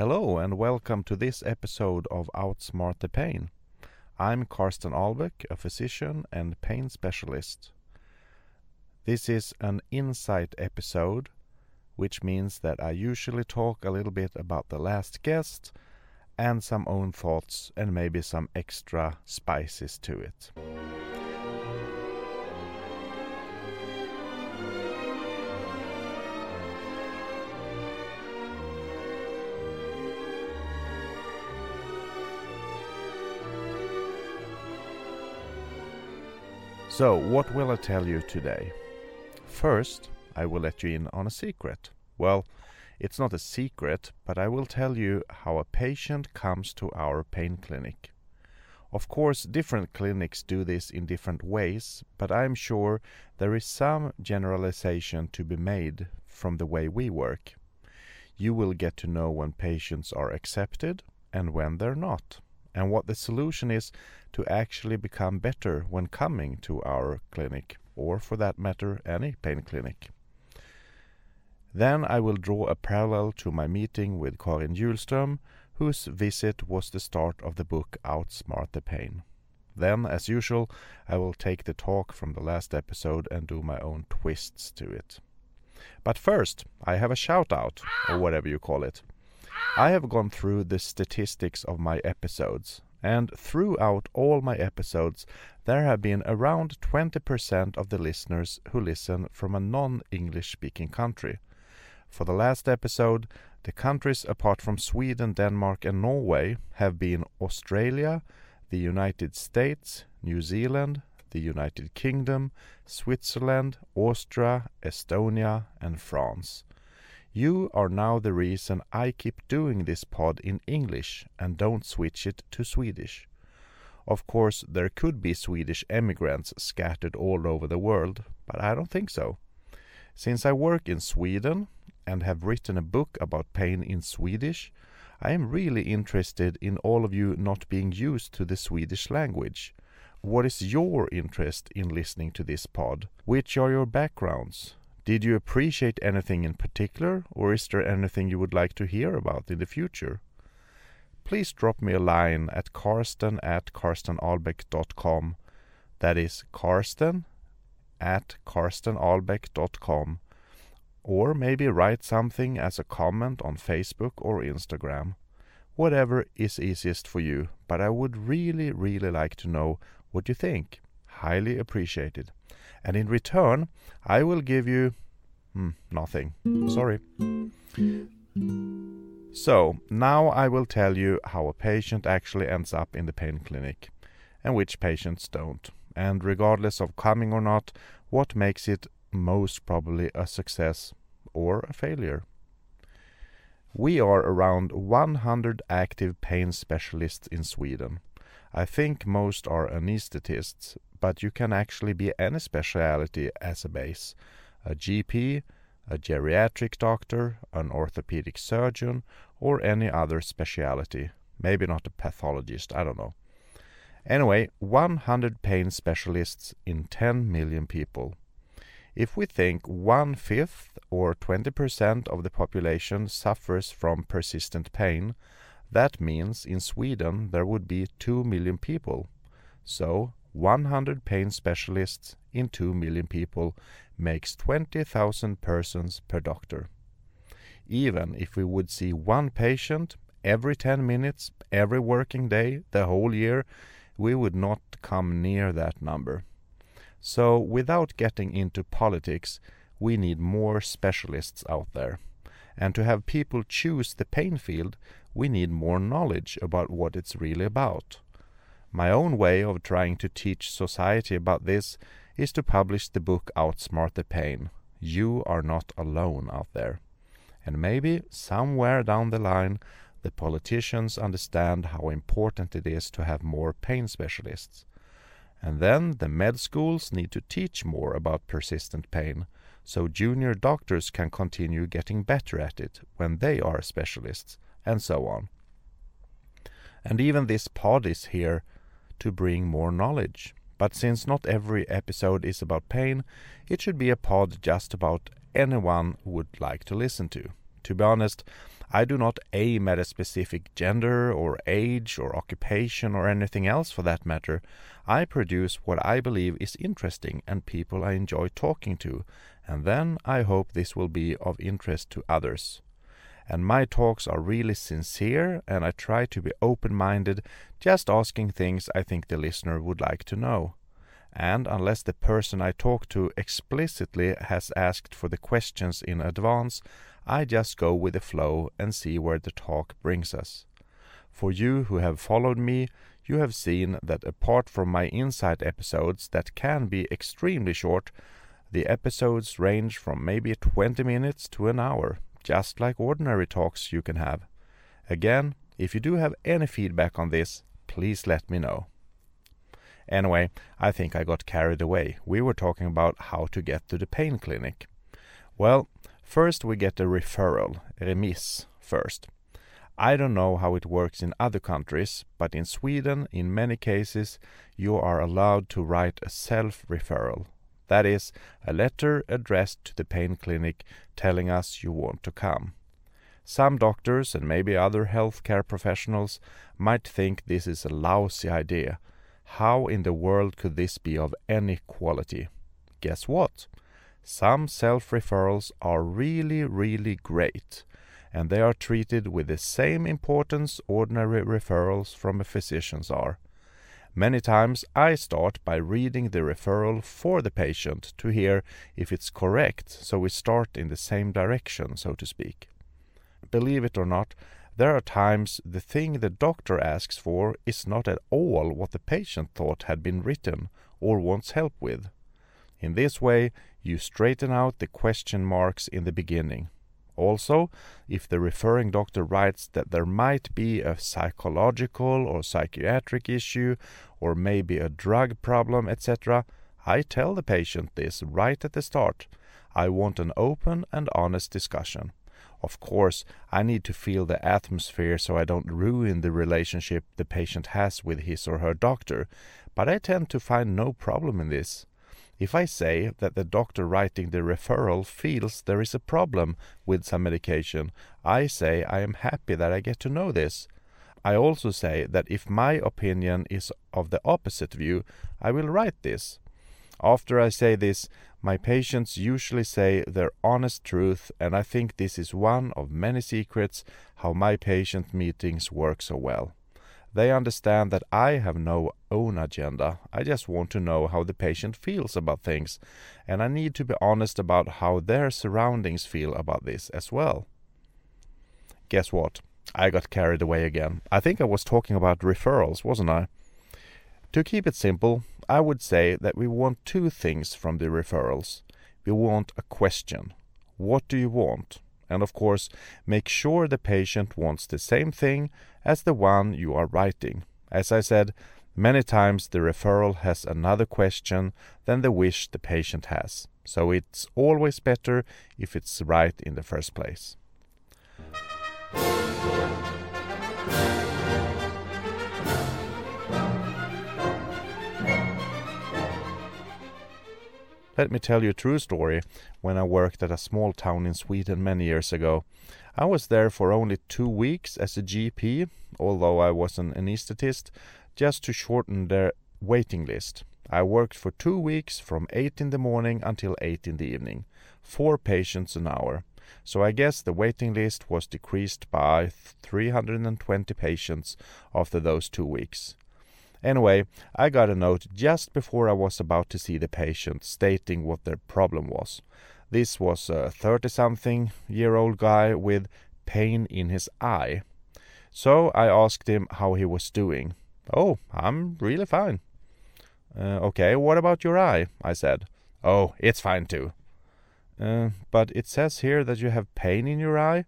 Hello and welcome to this episode of Outsmart the Pain. I'm Karsten Ahlbeck, a physician and pain specialist. This is an insight episode, which means that I usually talk a little bit about the last guest and some own thoughts and maybe some extra spices to it. So, what will I tell you today? First, I will let you in on a secret. Well, it's not a secret, but I will tell you how a patient comes to our pain clinic. Of course, different clinics do this in different ways, but I am sure there is some generalization to be made from the way we work. You will get to know when patients are accepted and when they're not and what the solution is to actually become better when coming to our clinic, or for that matter, any pain clinic. Then I will draw a parallel to my meeting with Karin Hjulström, whose visit was the start of the book Outsmart the Pain. Then, as usual, I will take the talk from the last episode and do my own twists to it. But first, I have a shout out, or whatever you call it. I have gone through the statistics of my episodes, and throughout all my episodes, there have been around 20% of the listeners who listen from a non English speaking country. For the last episode, the countries apart from Sweden, Denmark, and Norway have been Australia, the United States, New Zealand, the United Kingdom, Switzerland, Austria, Estonia, and France. You are now the reason I keep doing this pod in English and don't switch it to Swedish. Of course, there could be Swedish emigrants scattered all over the world, but I don't think so. Since I work in Sweden and have written a book about pain in Swedish, I am really interested in all of you not being used to the Swedish language. What is your interest in listening to this pod? Which are your backgrounds? Did you appreciate anything in particular, or is there anything you would like to hear about in the future? Please drop me a line at karsten at karstenahlbeck.com. That is karsten at karstenahlbeck.com. Or maybe write something as a comment on Facebook or Instagram. Whatever is easiest for you, but I would really, really like to know what you think. Highly appreciated and in return, I will give you hmm, nothing. Sorry. So, now I will tell you how a patient actually ends up in the pain clinic and which patients don't. And regardless of coming or not, what makes it most probably a success or a failure. We are around 100 active pain specialists in Sweden. I think most are anesthetists, but you can actually be any specialty as a base a GP, a geriatric doctor, an orthopedic surgeon, or any other specialty. Maybe not a pathologist, I don't know. Anyway, 100 pain specialists in 10 million people. If we think one fifth or 20% of the population suffers from persistent pain, that means in Sweden there would be 2 million people. So 100 pain specialists in 2 million people makes 20,000 persons per doctor. Even if we would see one patient every 10 minutes, every working day, the whole year, we would not come near that number. So, without getting into politics, we need more specialists out there. And to have people choose the pain field, we need more knowledge about what it's really about. My own way of trying to teach society about this is to publish the book Outsmart the Pain. You are not alone out there. And maybe somewhere down the line, the politicians understand how important it is to have more pain specialists. And then the med schools need to teach more about persistent pain, so junior doctors can continue getting better at it when they are specialists, and so on. And even this pod is here to bring more knowledge. But since not every episode is about pain, it should be a pod just about anyone would like to listen to. To be honest, I do not aim at a specific gender or age or occupation or anything else for that matter. I produce what I believe is interesting and people I enjoy talking to, and then I hope this will be of interest to others. And my talks are really sincere, and I try to be open minded, just asking things I think the listener would like to know. And unless the person I talk to explicitly has asked for the questions in advance, I just go with the flow and see where the talk brings us. For you who have followed me, you have seen that apart from my insight episodes that can be extremely short, the episodes range from maybe 20 minutes to an hour, just like ordinary talks you can have. Again, if you do have any feedback on this, please let me know. Anyway, I think I got carried away. We were talking about how to get to the pain clinic. Well, first we get a referral, remiss, first. I don't know how it works in other countries, but in Sweden, in many cases, you are allowed to write a self referral. That is, a letter addressed to the pain clinic telling us you want to come. Some doctors and maybe other healthcare professionals might think this is a lousy idea. How in the world could this be of any quality? Guess what? Some self referrals are really, really great and they are treated with the same importance ordinary referrals from a physicians are. Many times I start by reading the referral for the patient to hear if it's correct, so we start in the same direction, so to speak. Believe it or not, there are times the thing the doctor asks for is not at all what the patient thought had been written or wants help with. In this way, you straighten out the question marks in the beginning. Also, if the referring doctor writes that there might be a psychological or psychiatric issue, or maybe a drug problem, etc., I tell the patient this right at the start. I want an open and honest discussion. Of course, I need to feel the atmosphere so I don't ruin the relationship the patient has with his or her doctor, but I tend to find no problem in this. If I say that the doctor writing the referral feels there is a problem with some medication, I say I am happy that I get to know this. I also say that if my opinion is of the opposite view, I will write this. After I say this, my patients usually say their honest truth, and I think this is one of many secrets how my patient meetings work so well. They understand that I have no own agenda. I just want to know how the patient feels about things, and I need to be honest about how their surroundings feel about this as well. Guess what? I got carried away again. I think I was talking about referrals, wasn't I? To keep it simple, I would say that we want two things from the referrals. We want a question. What do you want? And of course make sure the patient wants the same thing as the one you are writing. As I said, many times the referral has another question than the wish the patient has, so it's always better if it's right in the first place. Let me tell you a true story. When I worked at a small town in Sweden many years ago, I was there for only two weeks as a GP, although I was an anesthetist, just to shorten their waiting list. I worked for two weeks from 8 in the morning until 8 in the evening, four patients an hour. So I guess the waiting list was decreased by 320 patients after those two weeks. Anyway, I got a note just before I was about to see the patient stating what their problem was. This was a 30 something year old guy with pain in his eye. So I asked him how he was doing. Oh, I'm really fine. Uh, okay, what about your eye? I said. Oh, it's fine too. Uh, but it says here that you have pain in your eye.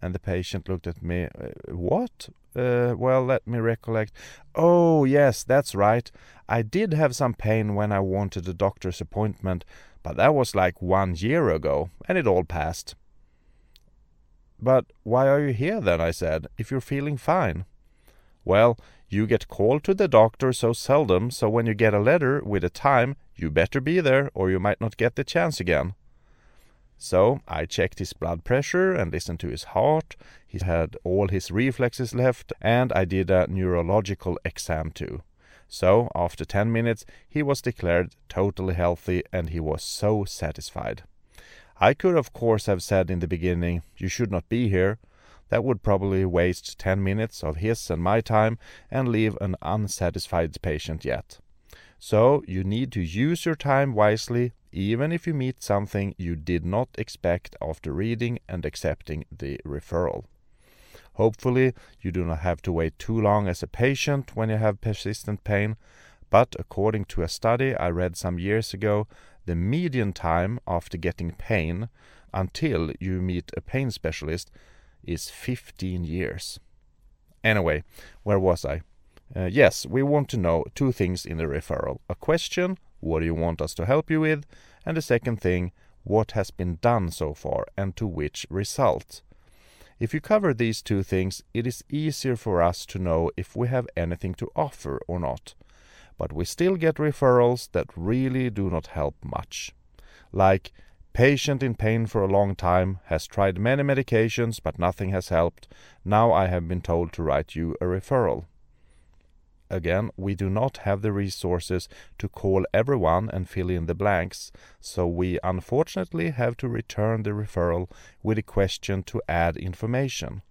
And the patient looked at me. Uh, what? Uh, well, let me recollect. Oh, yes, that's right. I did have some pain when I wanted a doctor's appointment, but that was like one year ago, and it all passed. But why are you here then? I said, if you're feeling fine. Well, you get called to the doctor so seldom, so when you get a letter with a time, you better be there, or you might not get the chance again. So I checked his blood pressure and listened to his heart. He had all his reflexes left, and I did a neurological exam too. So, after 10 minutes, he was declared totally healthy and he was so satisfied. I could, of course, have said in the beginning, You should not be here. That would probably waste 10 minutes of his and my time and leave an unsatisfied patient yet. So, you need to use your time wisely, even if you meet something you did not expect after reading and accepting the referral. Hopefully, you do not have to wait too long as a patient when you have persistent pain, but according to a study I read some years ago, the median time after getting pain until you meet a pain specialist is 15 years. Anyway, where was I? Uh, yes, we want to know two things in the referral a question, what do you want us to help you with? And the second thing, what has been done so far and to which result? If you cover these two things, it is easier for us to know if we have anything to offer or not. But we still get referrals that really do not help much. Like, patient in pain for a long time, has tried many medications but nothing has helped. Now I have been told to write you a referral. Again, we do not have the resources to call everyone and fill in the blanks, so we unfortunately have to return the referral with a question to add information.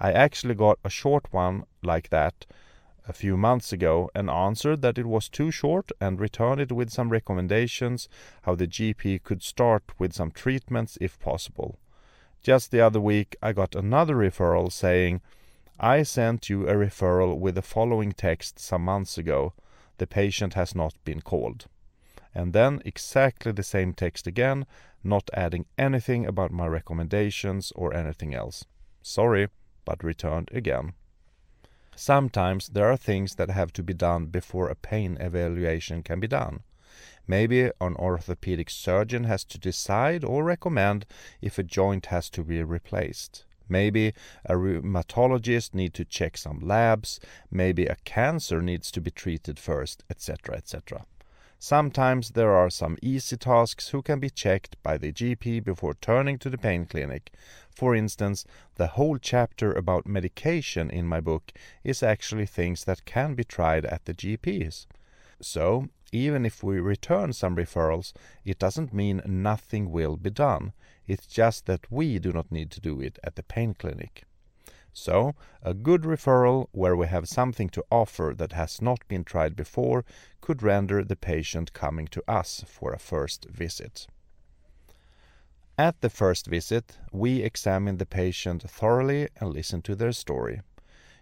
I actually got a short one like that a few months ago and answered that it was too short and returned it with some recommendations how the GP could start with some treatments if possible. Just the other week, I got another referral saying, I sent you a referral with the following text some months ago. The patient has not been called. And then exactly the same text again, not adding anything about my recommendations or anything else. Sorry, but returned again. Sometimes there are things that have to be done before a pain evaluation can be done. Maybe an orthopedic surgeon has to decide or recommend if a joint has to be replaced. Maybe a rheumatologist needs to check some labs, maybe a cancer needs to be treated first, etc., etc. Sometimes there are some easy tasks who can be checked by the GP before turning to the pain clinic. For instance, the whole chapter about medication in my book is actually things that can be tried at the GPs. So, even if we return some referrals, it doesn't mean nothing will be done. It's just that we do not need to do it at the pain clinic. So, a good referral where we have something to offer that has not been tried before could render the patient coming to us for a first visit. At the first visit, we examine the patient thoroughly and listen to their story.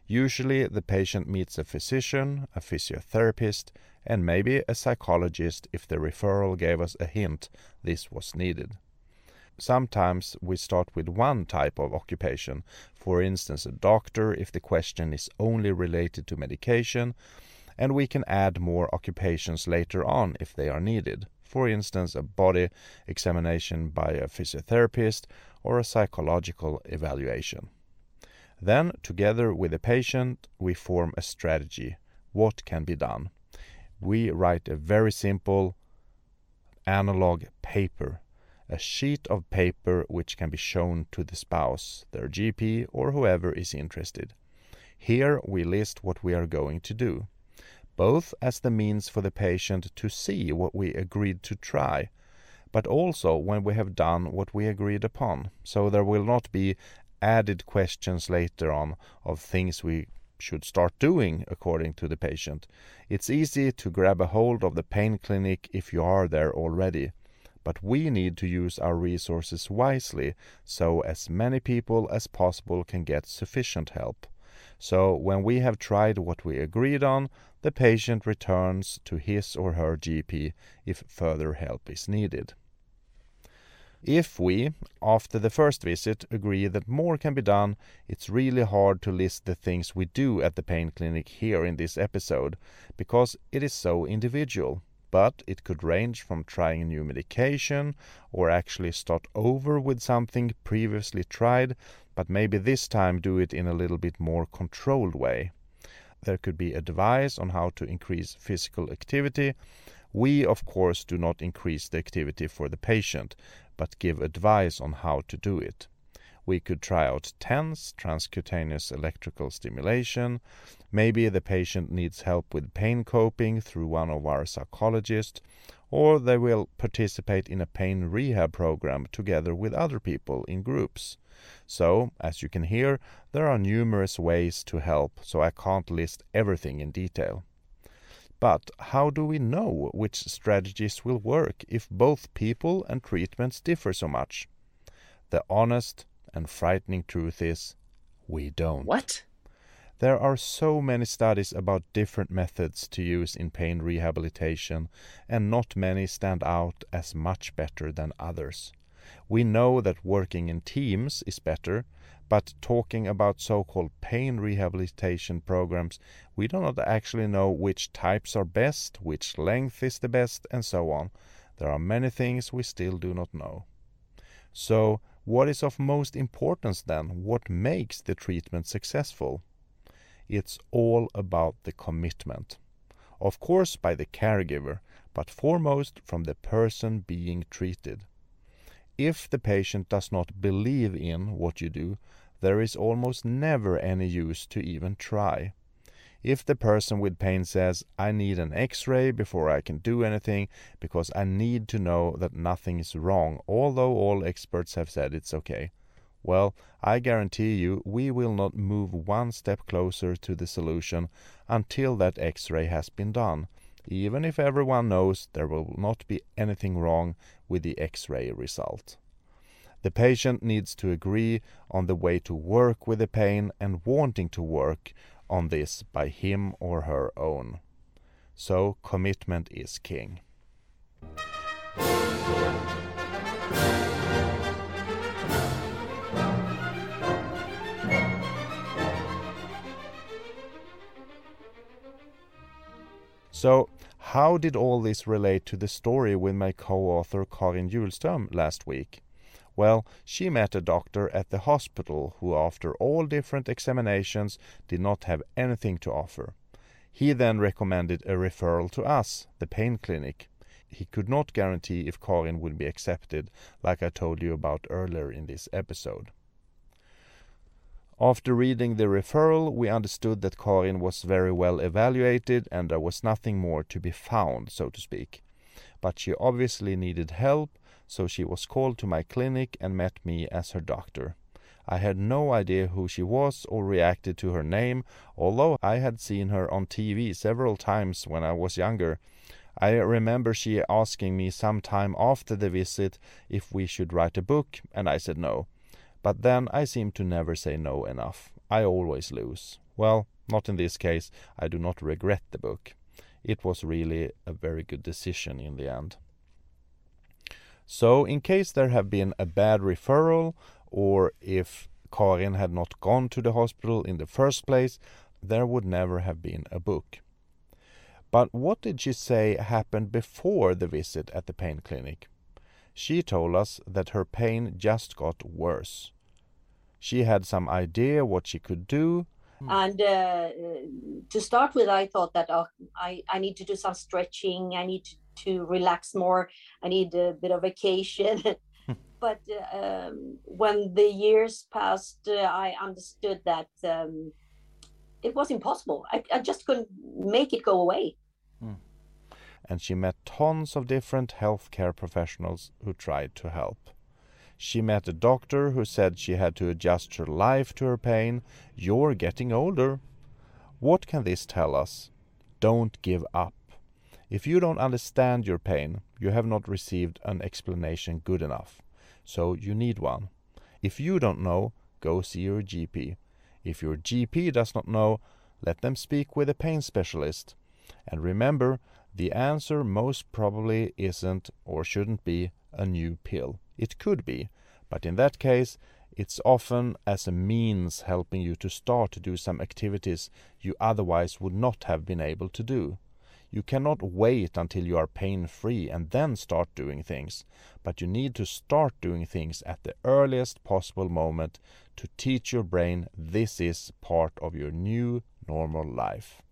Usually, the patient meets a physician, a physiotherapist, and maybe a psychologist if the referral gave us a hint this was needed. Sometimes we start with one type of occupation, for instance, a doctor if the question is only related to medication, and we can add more occupations later on if they are needed. For instance, a body examination by a physiotherapist or a psychological evaluation. Then, together with the patient, we form a strategy. What can be done? We write a very simple analog paper a sheet of paper which can be shown to the spouse, their GP, or whoever is interested. Here we list what we are going to do, both as the means for the patient to see what we agreed to try, but also when we have done what we agreed upon, so there will not be added questions later on of things we should start doing according to the patient. It's easy to grab a hold of the pain clinic if you are there already but we need to use our resources wisely so as many people as possible can get sufficient help. So, when we have tried what we agreed on, the patient returns to his or her GP if further help is needed. If we, after the first visit, agree that more can be done, it's really hard to list the things we do at the pain clinic here in this episode, because it is so individual but it could range from trying a new medication or actually start over with something previously tried, but maybe this time do it in a little bit more controlled way. There could be advice on how to increase physical activity. We, of course, do not increase the activity for the patient. but give advice on how to do it. We could try out TENS, transcutaneous electrical stimulation. Maybe the patient needs help with pain coping through one of our psychologists, or they will participate in a pain rehab program together with other people in groups. So, as you can hear, there are numerous ways to help, so I can't list everything in detail. But how do we know which strategies will work if both people and treatments differ so much? The honest, and frightening truth is, we don't. What? There are so many studies about different methods to use in pain rehabilitation, and not many stand out as much better than others. We know that working in teams is better, but talking about so called pain rehabilitation programs, we do not actually know which types are best, which length is the best, and so on. There are many things we still do not know. So, what is of most importance then? What makes the treatment successful? It's all about the commitment. Of course, by the caregiver, but foremost from the person being treated. If the patient does not believe in what you do, there is almost never any use to even try. If the person with pain says, I need an x ray before I can do anything because I need to know that nothing is wrong, although all experts have said it's okay, well, I guarantee you we will not move one step closer to the solution until that x ray has been done, even if everyone knows there will not be anything wrong with the x ray result. The patient needs to agree on the way to work with the pain and wanting to work on this by him or her own. So commitment is king. So, how did all this relate to the story with my co-author Karin Hjulström last week? Well, she met a doctor at the hospital who, after all different examinations, did not have anything to offer. He then recommended a referral to us, the pain clinic. He could not guarantee if Karin would be accepted, like I told you about earlier in this episode. After reading the referral, we understood that Karin was very well evaluated and there was nothing more to be found, so to speak. But she obviously needed help so she was called to my clinic and met me as her doctor. I had no idea who she was or reacted to her name, although I had seen her on TV several times when I was younger. I remember she asking me some time after the visit if we should write a book, and I said no. But then I seem to never say no enough. I always lose. Well, not in this case. I do not regret the book. It was really a very good decision in the end. So, in case there have been a bad referral, or if Karin had not gone to the hospital in the first place, there would never have been a book. But what did she say happened before the visit at the pain clinic? She told us that her pain just got worse. She had some idea what she could do. And uh, to start with, I thought that oh, I, I need to do some stretching. I need to to relax more. I need a bit of vacation. but uh, um, when the years passed, uh, I understood that um, it was impossible. I, I, just couldn't make it go away. Mm. And she met tons of different healthcare professionals who tried to help. She met a doctor who said she had to adjust her life to her pain. You're getting older. What can this tell us? Don't give up. If you don't understand your pain, you have not received an explanation good enough. So you need one. If you don't know, go see your GP. If your GP does not know, let them speak with a pain specialist. And remember, the answer most probably isn't or shouldn't be a new pill. It could be, but in that case, it's often as a means helping you to start to do some activities you otherwise would not have been able to do. You cannot wait until you are pain free and then start doing things, but you need to start doing things at the earliest possible moment to teach your brain this is part of your new normal life.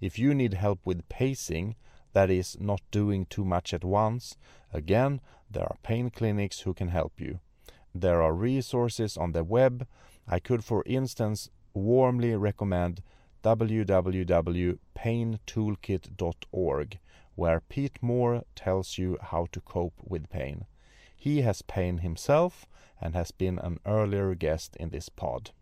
If you need help with pacing, that is, not doing too much at once, again, there are pain clinics who can help you. There are resources on the web. I could, for instance, warmly recommend www.paintoolkit.org, where Pete Moore tells you how to cope with pain. He has pain himself and has been an earlier guest in this pod.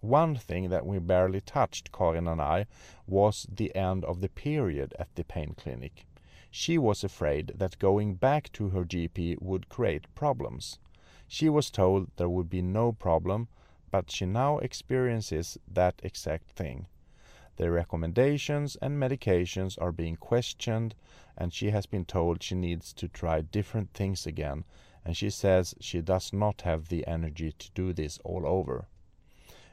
One thing that we barely touched, Karin and I, was the end of the period at the pain clinic. She was afraid that going back to her GP would create problems. She was told there would be no problem, but she now experiences that exact thing. The recommendations and medications are being questioned, and she has been told she needs to try different things again, and she says she does not have the energy to do this all over.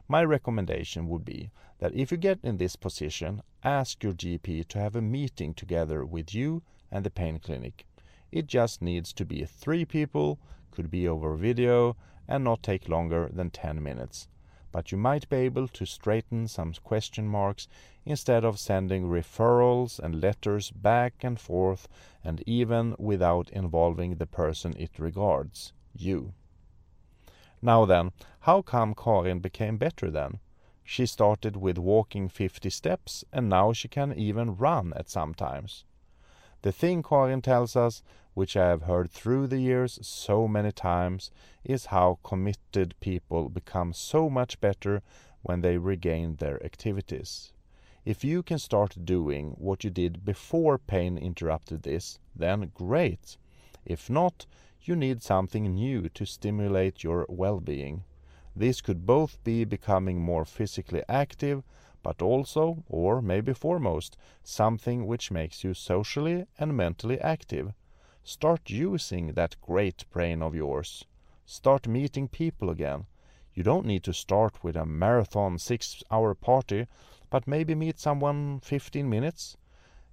My recommendation would be that if you get in this position, ask your GP to have a meeting together with you and the pain clinic. It just needs to be three people, could be over video, and not take longer than 10 minutes. But you might be able to straighten some question marks instead of sending referrals and letters back and forth, and even without involving the person it regards, you. Now then, how come Karin became better then? She started with walking 50 steps and now she can even run at some times. The thing Karin tells us, which I have heard through the years so many times, is how committed people become so much better when they regain their activities. If you can start doing what you did before pain interrupted this, then great. If not, you need something new to stimulate your well-being. This could both be becoming more physically active, but also, or maybe foremost, something which makes you socially and mentally active. Start using that great brain of yours. Start meeting people again. You don't need to start with a marathon six hour party, but maybe meet someone 15 minutes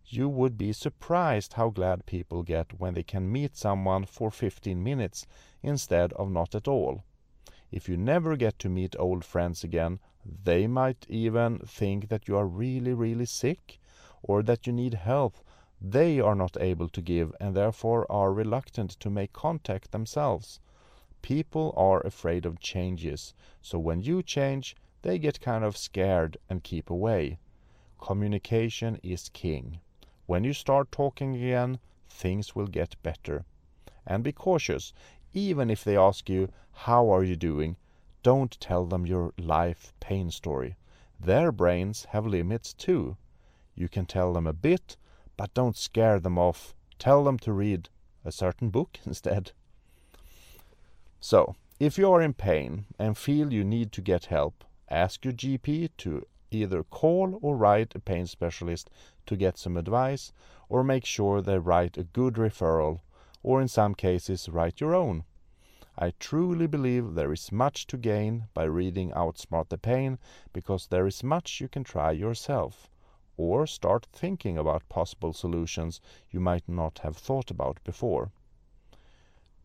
you would be surprised how glad people get when they can meet someone for 15 minutes instead of not at all. If you never get to meet old friends again, they might even think that you are really, really sick or that you need help they are not able to give and therefore are reluctant to make contact themselves. People are afraid of changes, so when you change, they get kind of scared and keep away. Communication is king. When you start talking again, things will get better. And be cautious. Even if they ask you, How are you doing? don't tell them your life pain story. Their brains have limits too. You can tell them a bit, but don't scare them off. Tell them to read a certain book instead. So, if you are in pain and feel you need to get help, ask your GP to either call or write a pain specialist to get some advice, or make sure they write a good referral, or in some cases write your own. I truly believe there is much to gain by reading Outsmart the Pain because there is much you can try yourself, or start thinking about possible solutions you might not have thought about before.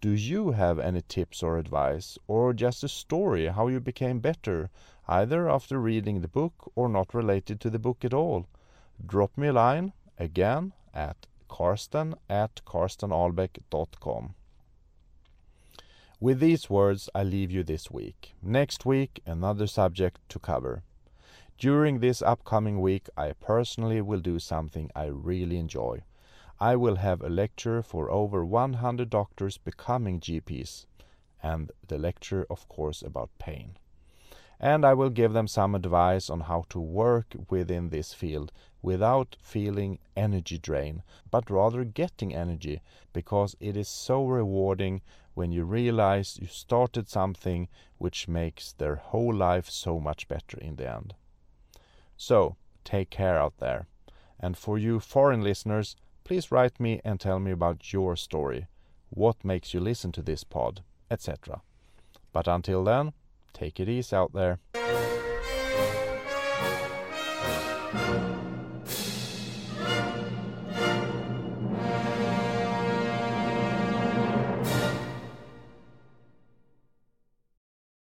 Do you have any tips or advice, or just a story how you became better, either after reading the book or not related to the book at all? Drop me a line, again, at karsten at karstenahlbeck.com. With these words, I leave you this week. Next week, another subject to cover. During this upcoming week, I personally will do something I really enjoy. I will have a lecture for over 100 doctors becoming GPs, and the lecture, of course, about pain. And I will give them some advice on how to work within this field without feeling energy drain, but rather getting energy, because it is so rewarding when you realize you started something which makes their whole life so much better in the end. So, take care out there. And for you foreign listeners, please write me and tell me about your story, what makes you listen to this pod, etc. But until then, take it easy out there.